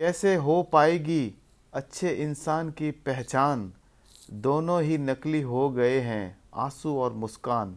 कैसे हो पाएगी अच्छे इंसान की पहचान? दोनों ही नकली हो गए हैं, आँसू और मुस्कान।